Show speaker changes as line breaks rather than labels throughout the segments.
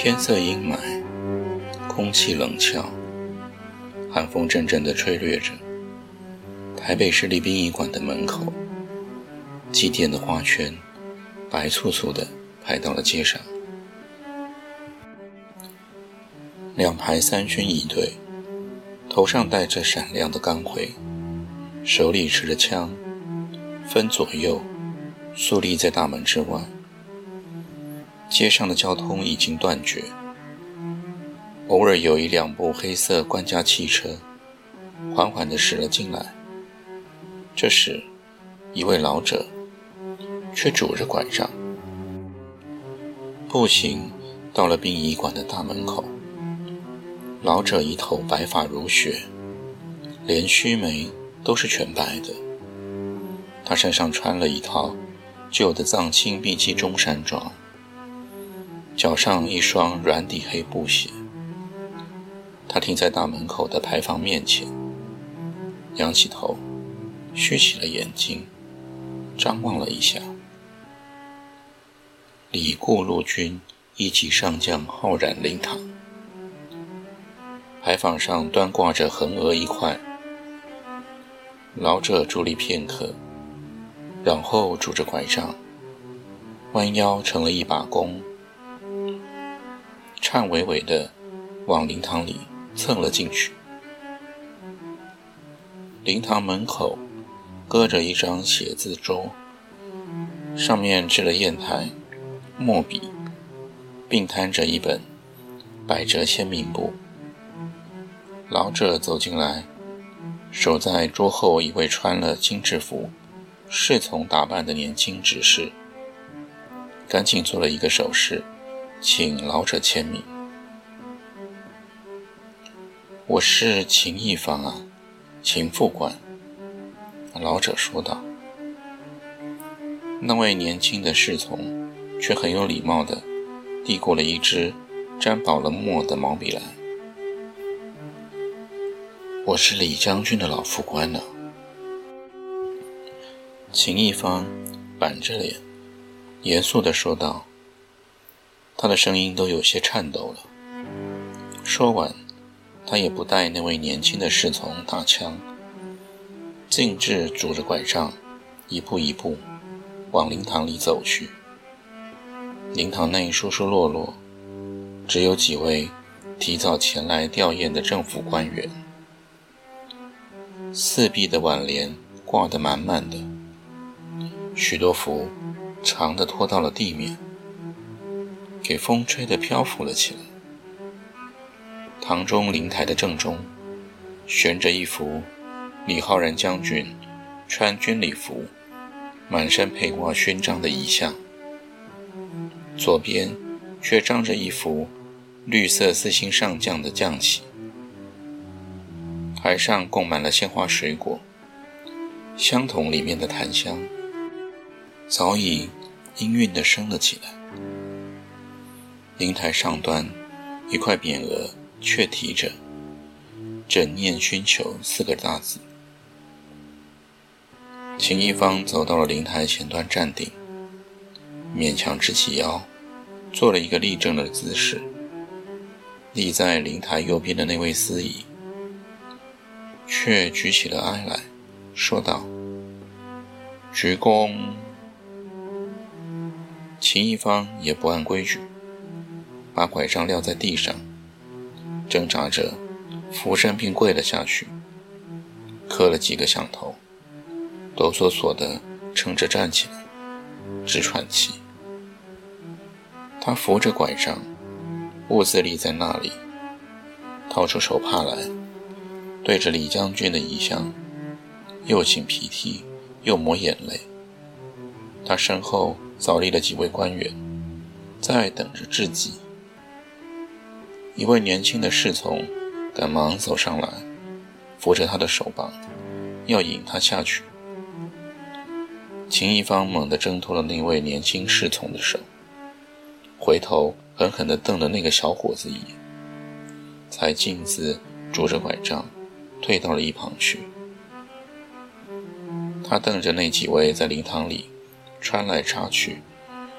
天色阴霾，空气冷峭，寒风阵阵地吹掠着。台北市立殡仪馆的门口，祭奠的花圈白簇簇地排到了街上。两排三军仪队，头上戴着闪亮的钢盔，手里持着枪，分左右肃立在大门之外。街上的交通已经断绝，偶尔有一两部黑色官家汽车缓缓地驶了进来。这时，一位老者却拄着拐杖，步行到了殡仪馆的大门口。老者一头白发如雪，连须眉都是全白的。他身上穿了一套旧的藏青碧鸡中山装。脚上一双软底黑布鞋，他停在大门口的牌坊面前，仰起头，虚起了眼睛，张望了一下。李固陆军一级上将浩然灵堂，牌坊上端挂着横额一块。老者伫立片刻，然后拄着拐杖，弯腰成了一把弓。颤巍巍的往灵堂里蹭了进去。灵堂门口搁着一张写字桌，上面置了砚台、墨笔，并摊着一本百折签名簿。老者走进来，守在桌后一位穿了金制服、侍从打扮的年轻执事，赶紧做了一个手势。请老者签名。我是秦一方啊，秦副官。老者说道。那位年轻的侍从却很有礼貌的递过了一支沾饱了墨的毛笔来。我是李将军的老副官呢。秦一方板着脸，严肃的说道。他的声音都有些颤抖了。说完，他也不带那位年轻的侍从打枪，径自拄着拐杖，一步一步往灵堂里走去。灵堂内疏疏落落，只有几位提早前来吊唁的政府官员。四壁的挽联挂得满满的，许多幅长的拖到了地面。给风吹得漂浮了起来。堂中灵台的正中，悬着一幅李浩然将军穿军礼服、满身佩挂勋章的遗像，左边却张着一幅绿色四星上将的将旗。台上供满了鲜花水果，香筒里面的檀香早已氤氲地升了起来。灵台上端，一块匾额却提着“整念熏求”四个大字。秦一方走到了灵台前端站定，勉强直起腰，做了一个立正的姿势。立在灵台右边的那位司仪，却举起了哀来，说道：“鞠躬。”秦一方也不按规矩。把拐杖撂在地上，挣扎着俯身并跪了下去，磕了几个响头，哆嗦嗦地撑着站起来，直喘气。他扶着拐杖，兀自立在那里，掏出手帕来，对着李将军的遗像，又擤鼻涕又抹眼泪。他身后早立了几位官员，在等着致祭。一位年轻的侍从赶忙走上来，扶着他的手膀，要引他下去。秦一方猛地挣脱了那位年轻侍从的手，回头狠狠地瞪了那个小伙子一眼，才径自拄着拐杖退到了一旁去。他瞪着那几位在灵堂里穿来插去、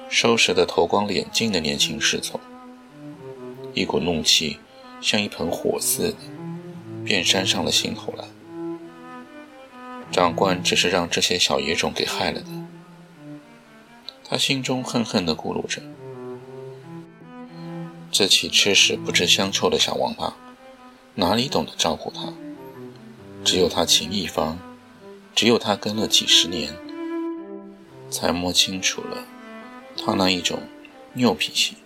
收拾得头光脸净的年轻侍从，一股怒气像一盆火似的便煽上了心头来。长官只是让这些小野种给害了的，他心中恨恨地咕噜着：这起吃屎不知香臭的小王八，哪里懂得照顾他？只有他秦一方，只有他跟了几十年，才摸清楚了他那一种拗脾气。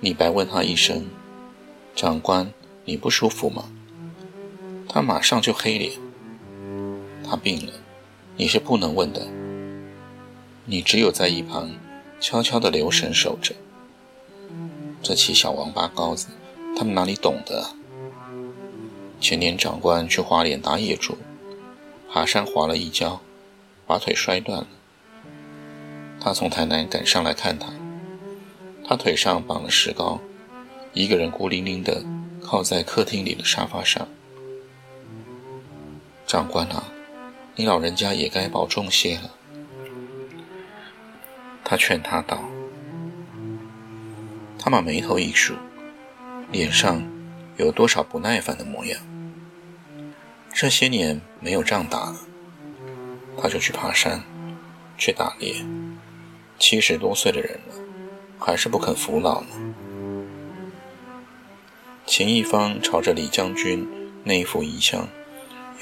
李白问他一声：“长官，你不舒服吗？”他马上就黑脸。他病了，你是不能问的。你只有在一旁悄悄地留神守着。这起小王八羔子，他们哪里懂得？前年长官去花莲打野猪，爬山滑了一跤，把腿摔断了。他从台南赶上来看他，他腿上绑了石膏，一个人孤零零地靠在客厅里的沙发上。长官啊！你老人家也该保重些了，他劝他道。他把眉头一竖，脸上有多少不耐烦的模样。这些年没有仗打了，他就去爬山，去打猎。七十多岁的人了，还是不肯服老呢。秦一方朝着李将军那一副遗像，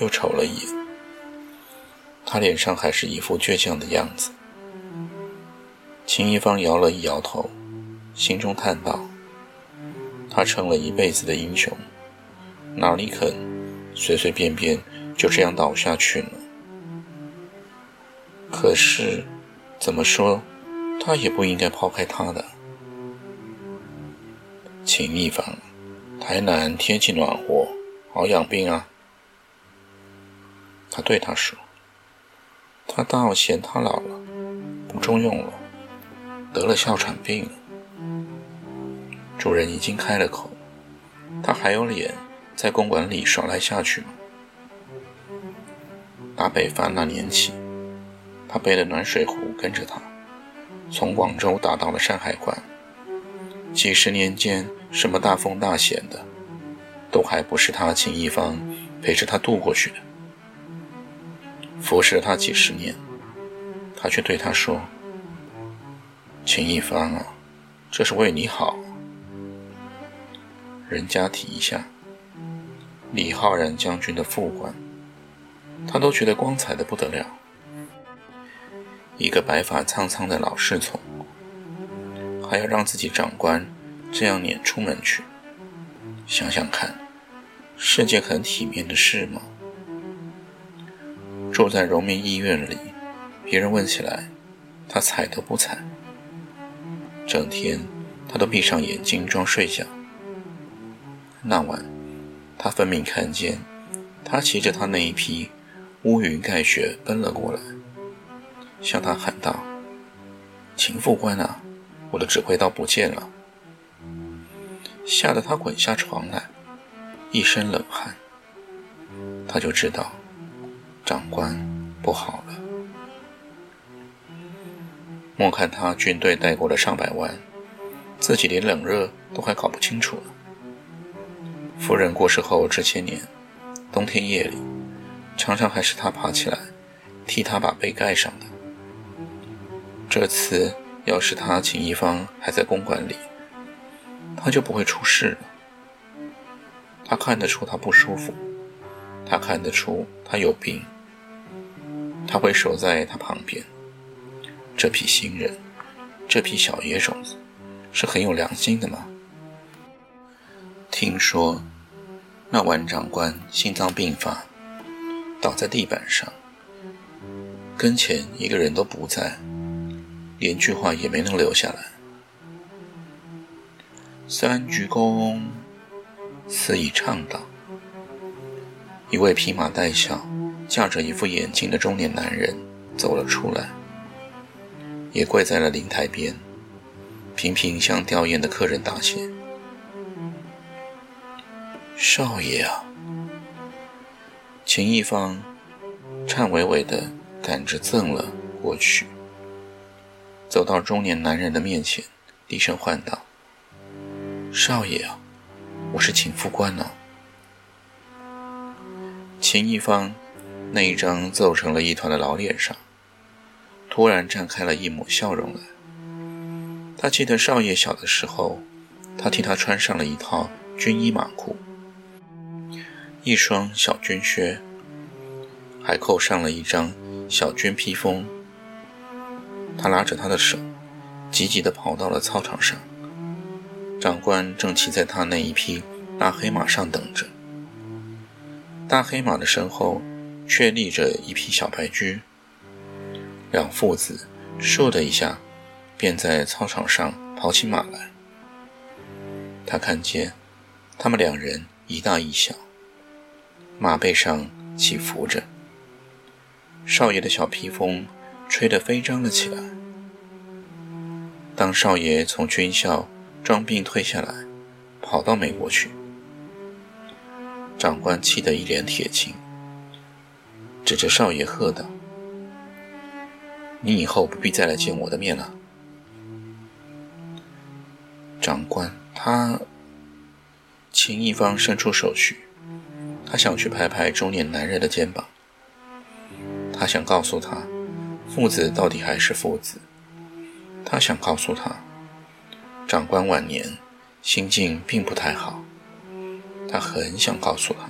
又瞅了一眼。他脸上还是一副倔强的样子。秦一方摇了一摇头，心中叹道：“他成了一辈子的英雄，哪里肯随随便便就这样倒下去呢？可是，怎么说，他也不应该抛开他的。”秦一凡，台南天气暖和，好养病啊。他对他说。他倒嫌他老了，不中用了，得了哮喘病。主人已经开了口，他还有脸在公馆里耍赖下去吗？打北伐那年起，他背了暖水壶跟着他，从广州打到了山海关。几十年间，什么大风大险的，都还不是他秦一方陪着他度过去的。服侍了他几十年，他却对他说：“秦一方啊，这是为你好。”人家提一下，李浩然将军的副官，他都觉得光彩的不得了。一个白发苍苍的老侍从，还要让自己长官这样撵出门去，想想看，是件很体面的事吗？住在荣民医院里，别人问起来，他睬都不睬。整天他都闭上眼睛装睡觉。那晚，他分明看见他骑着他那一匹乌云盖雪奔了过来，向他喊道：“秦副官啊，我的指挥刀不见了！”吓得他滚下床来，一身冷汗。他就知道。长官不好了！莫看他军队带过了上百万，自己连冷热都还搞不清楚了。夫人过世后这些年，冬天夜里，常常还是他爬起来替他把被盖上的。这次要是他秦一方还在公馆里，他就不会出事了。他看得出他不舒服，他看得出他有病。他会守在他旁边。这批新人，这批小野种子，是很有良心的吗？听说那万长官心脏病发，倒在地板上，跟前一个人都不在，连句话也没能留下来。三鞠躬，肆意唱道。一位披麻戴孝、架着一副眼镜的中年男人走了出来，也跪在了灵台边，频频向吊唁的客人答谢：“少爷啊！”秦一方颤巍巍地赶着赠了过去，走到中年男人的面前，低声唤道：“少爷啊，我是秦副官呢。”秦一方那一张皱成了一团的老脸上，突然绽开了一抹笑容来。他记得少爷小的时候，他替他穿上了一套军衣马裤。一双小军靴，还扣上了一张小军披风。他拉着他的手，急急地跑到了操场上。长官正骑在他那一匹大黑马上等着。大黑马的身后，却立着一匹小白驹。两父子“咻”的一下，便在操场上跑起马来。他看见他们两人一大一小。马背上起伏着，少爷的小披风吹得飞张了起来。当少爷从军校装病退下来，跑到美国去，长官气得一脸铁青，指着少爷喝道：“你以后不必再来见我的面了。”长官，他，秦一方伸出手去。他想去拍拍中年男人的肩膀，他想告诉他，父子到底还是父子。他想告诉他，长官晚年心境并不太好。他很想告诉他，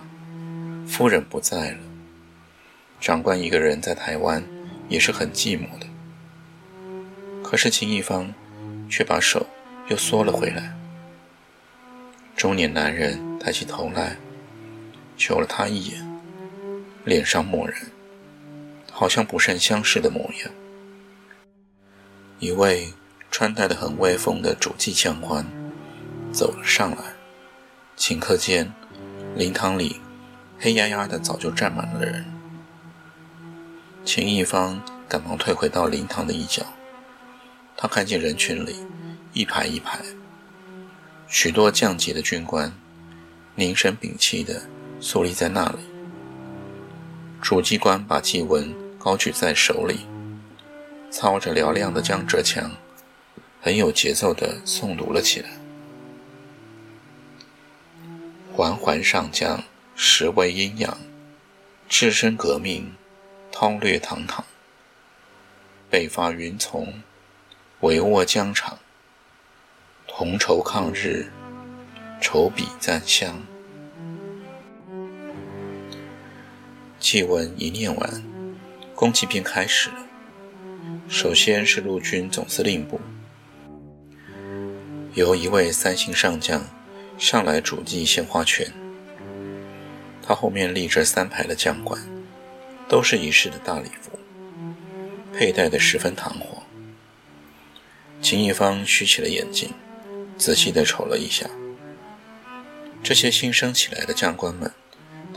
夫人不在了，长官一个人在台湾也是很寂寞的。可是秦一方却把手又缩了回来。中年男人抬起头来。瞅了他一眼，脸上漠然，好像不甚相识的模样。一位穿戴的很威风的主祭将官走了上来，顷刻间，灵堂里黑压压的早就站满了人。秦一方赶忙退回到灵堂的一角，他看见人群里一排一排，许多降级的军官凝神屏气的。肃立在那里，主祭官把祭文高举在手里，操着嘹亮的江浙腔，很有节奏地诵读了起来。环环上将，实为阴阳；置身革命，韬略堂堂。北伐云从，帷幄疆场。同仇抗日，筹笔赞襄。祭文一念完，攻击便开始了。首先是陆军总司令部，由一位三星上将上来主祭献花圈。他后面立着三排的将官，都是仪式的大礼服，佩戴的十分堂皇。秦一方虚起了眼睛，仔细地瞅了一下，这些新升起来的将官们，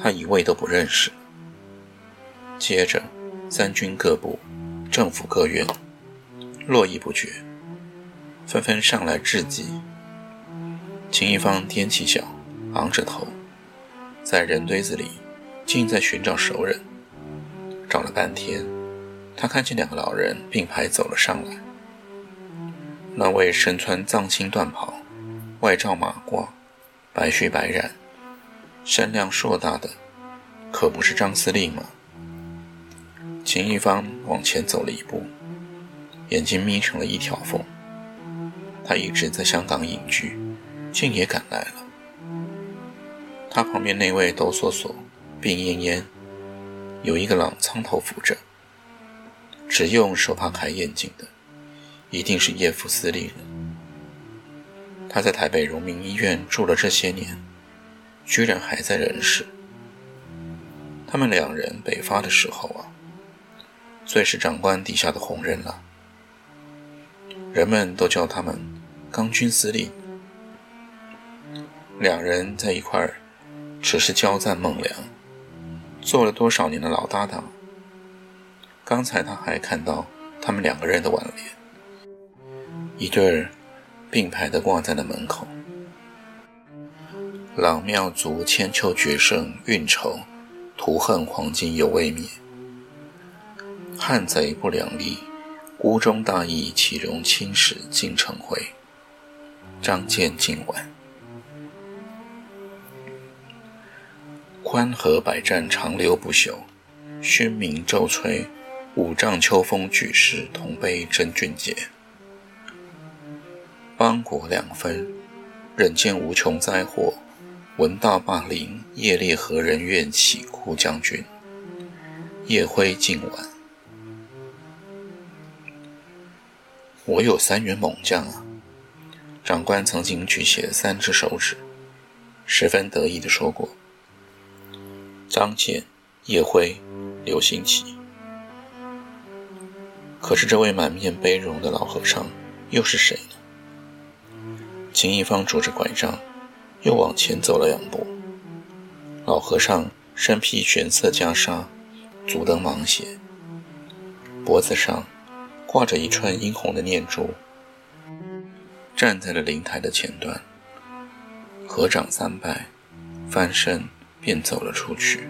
他一位都不认识。接着，三军各部、政府各院络绎不绝，纷纷上来致祭。秦一方踮起脚，昂着头，在人堆子里竟在寻找熟人。找了半天，他看见两个老人并排走了上来。那位身穿藏青缎袍，外罩马褂，白须白髯，身量硕大的，可不是张司令吗？秦一方往前走了一步，眼睛眯成了一条缝。他一直在香港隐居，竟也赶来了。他旁边那位抖索索、病恹恹，有一个老苍头扶着，只用手帕开眼睛的，一定是叶副司令了。他在台北荣民医院住了这些年，居然还在人世。他们两人北伐的时候啊。最是长官底下的红人了，人们都叫他们“钢军司令”。两人在一块儿，只是交赞孟良，做了多少年的老搭档。刚才他还看到他们两个人的挽联，一对儿并排的挂在了门口。朗妙族千秋绝胜运筹，图恨黄金犹未灭。汉贼不两立，孤忠大义岂容青史尽成灰。张建今晚。宽河百战长流不朽，勋名骤吹，五丈秋风举世同悲真俊杰。邦国两分，忍见无穷灾祸，闻道霸陵夜猎何人愿起哭将军？夜辉近晚，我有三员猛将啊！长官曾经举起了三只手指，十分得意地说过。张健、叶辉、刘兴奇。可是这位满面悲容的老和尚又是谁呢？秦一方拄着拐杖，又往前走了两步。老和尚身披玄色袈裟，足蹬芒鞋，脖子上挂着一串殷红的念珠，站在了灵台的前端，合掌三拜，翻身。便走了出去。